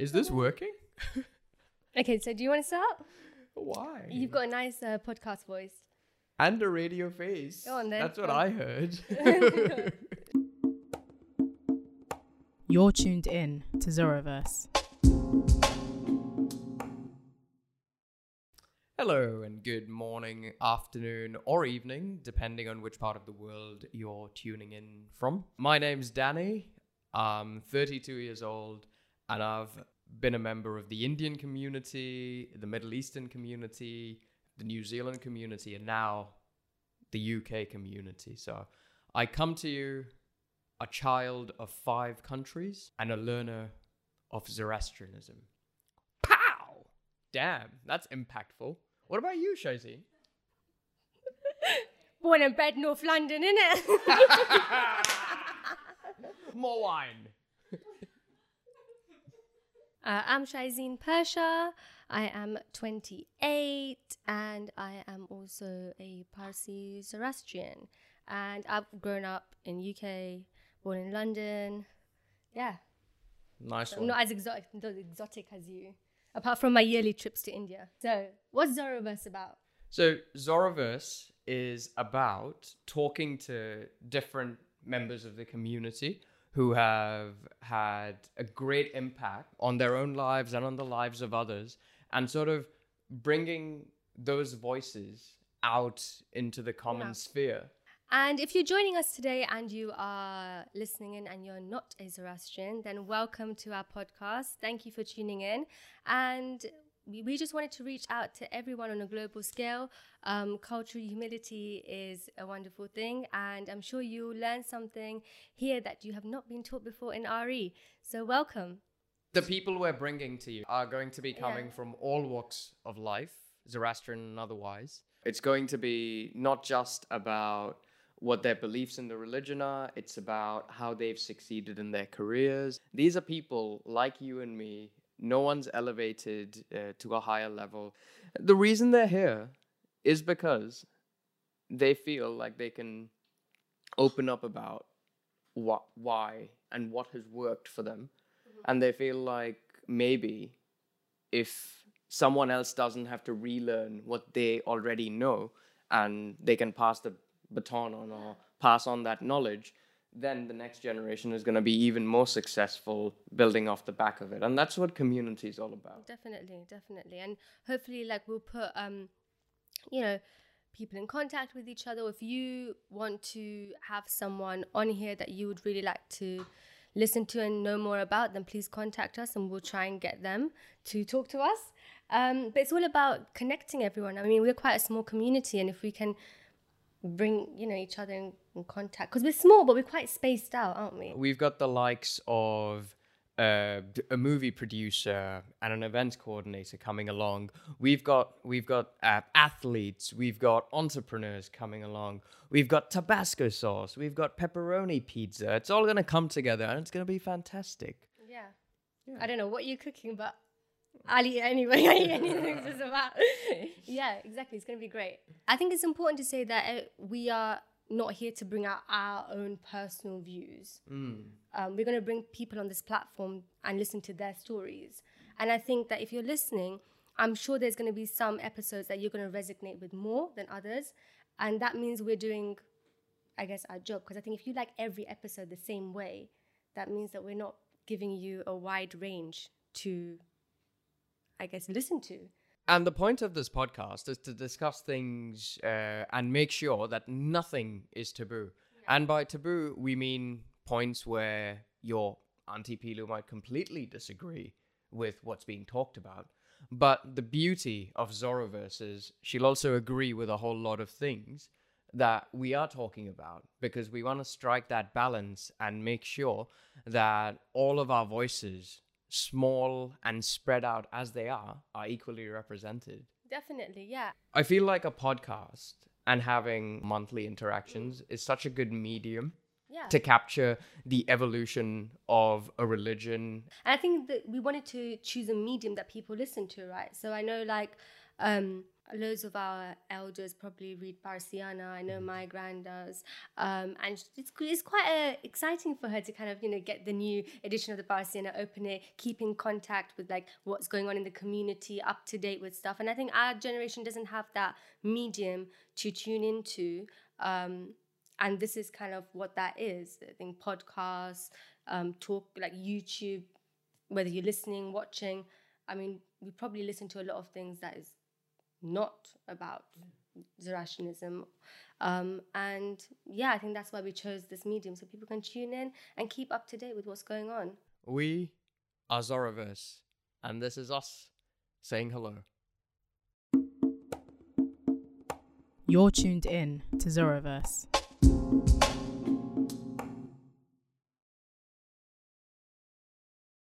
Is this working? Okay, so do you want to start? Why? You've got a nice uh, podcast voice. and a radio face. Go on then. That's what on. I heard. You're tuned in to Zoroverse. Hello and good morning, afternoon, or evening, depending on which part of the world you're tuning in from. My name's Danny. I'm 32 years old, and I've been a member of the Indian community, the Middle Eastern community, the New Zealand community, and now the UK community. So I come to you a child of five countries and a learner of Zoroastrianism. Pow! Damn, that's impactful. What about you, Shazi? Born and bred North London, innit? More wine. Uh, I'm Shaizeen Persha. I am 28 and I am also a Parsi Zoroastrian. And I've grown up in UK, born in London. Yeah, Nice I'm not as exotic, not exotic as you, apart from my yearly trips to India. So, what's Zoroverse about? So Zoroverse is about talking to different members of the community who have had a great impact on their own lives and on the lives of others, and sort of bringing those voices out into the common Yeah. sphere. And if you're joining us today and you are listening in and you're not a Zoroastrian, then welcome to our podcast. Thank you for tuning in. And we, we just wanted to reach out to everyone on a global scale. Um, cultural humility is a wonderful thing, and I'm sure you'll learn something here that you have not been taught before in RE. So, welcome. The people we're bringing to you are going to be coming Yeah. from all walks of life, Zoroastrian and otherwise. It's going to be not just about what their beliefs in the religion are, it's about how they've succeeded in their careers. These are people like you and me. No one's elevated uh, to a higher level. The reason they're here is because they feel like they can open up about what, why, and what has worked for them and they feel like maybe if someone else doesn't have to relearn what they already know and they can pass the baton on or pass on that knowledge then the next generation is going to be even more successful building off the back of it and that's what community is all about Definitely, definitely. And hopefully, like, we'll put, um, you know, people in contact with each other. If you want to have someone on here that you would really like to listen to and know more about, then please contact us and we'll try and get them to talk to us. Um, but it's all about connecting everyone. I mean, we're quite a small community, and if we can bring, you know, each other in, in contact, because we're small, but we're quite spaced out, aren't we? we've got the likes of uh, a movie producer and an events coordinator coming along. We've got we've got uh, athletes. We've got entrepreneurs coming along. We've got Tabasco sauce. We've got pepperoni pizza. It's all gonna come together, and it's gonna be fantastic. Yeah. I don't know what you're cooking, but I'll eat anyway. I eat anything it's just about. yeah, exactly. It's going to be great. I think it's important to say that uh, we are not here to bring out our own personal views. Um, we're going to bring people on this platform and listen to their stories. And I think that if you're listening, I'm sure there's going to be some episodes that you're going to resonate with more than others. And that means we're doing, I guess, our job. Because I think if you like every episode the same way, that means that we're not giving you a wide range to, I guess, listen to. And the point of this podcast is to discuss things uh, and make sure that nothing is taboo. And by taboo, we mean points where your Auntie Pilu might completely disagree with what's being talked about. But the beauty of Zoroverse is she'll also agree with a whole lot of things that we are talking about because we want to strike that balance and make sure that all of our voices small and spread out as they are, are equally represented. Definitely, yeah. I feel like a podcast and having monthly interactions is such a good medium Yeah. to capture the evolution of a religion. And I think that we wanted to choose a medium that people listen to, right? So I know, like, um, loads of our elders probably read Parsiana. I know my grand does, um, and it's it's quite uh, exciting for her to kind of you know get the new edition of the Parsiana, open it, keep in contact with like what's going on in the community, up to date with stuff. And I think our generation doesn't have that medium to tune into. Um, and this is kind of what that is. I think podcasts, um, talk like YouTube, whether you're listening, watching. I mean, we probably listen to a lot of things that is not about Zoroastrianism. Um, and yeah, I think that's why we chose this medium so people can tune in and keep up to date with what's going on. We are Zoroverse, and this is us saying hello. You're tuned in to Zoroverse.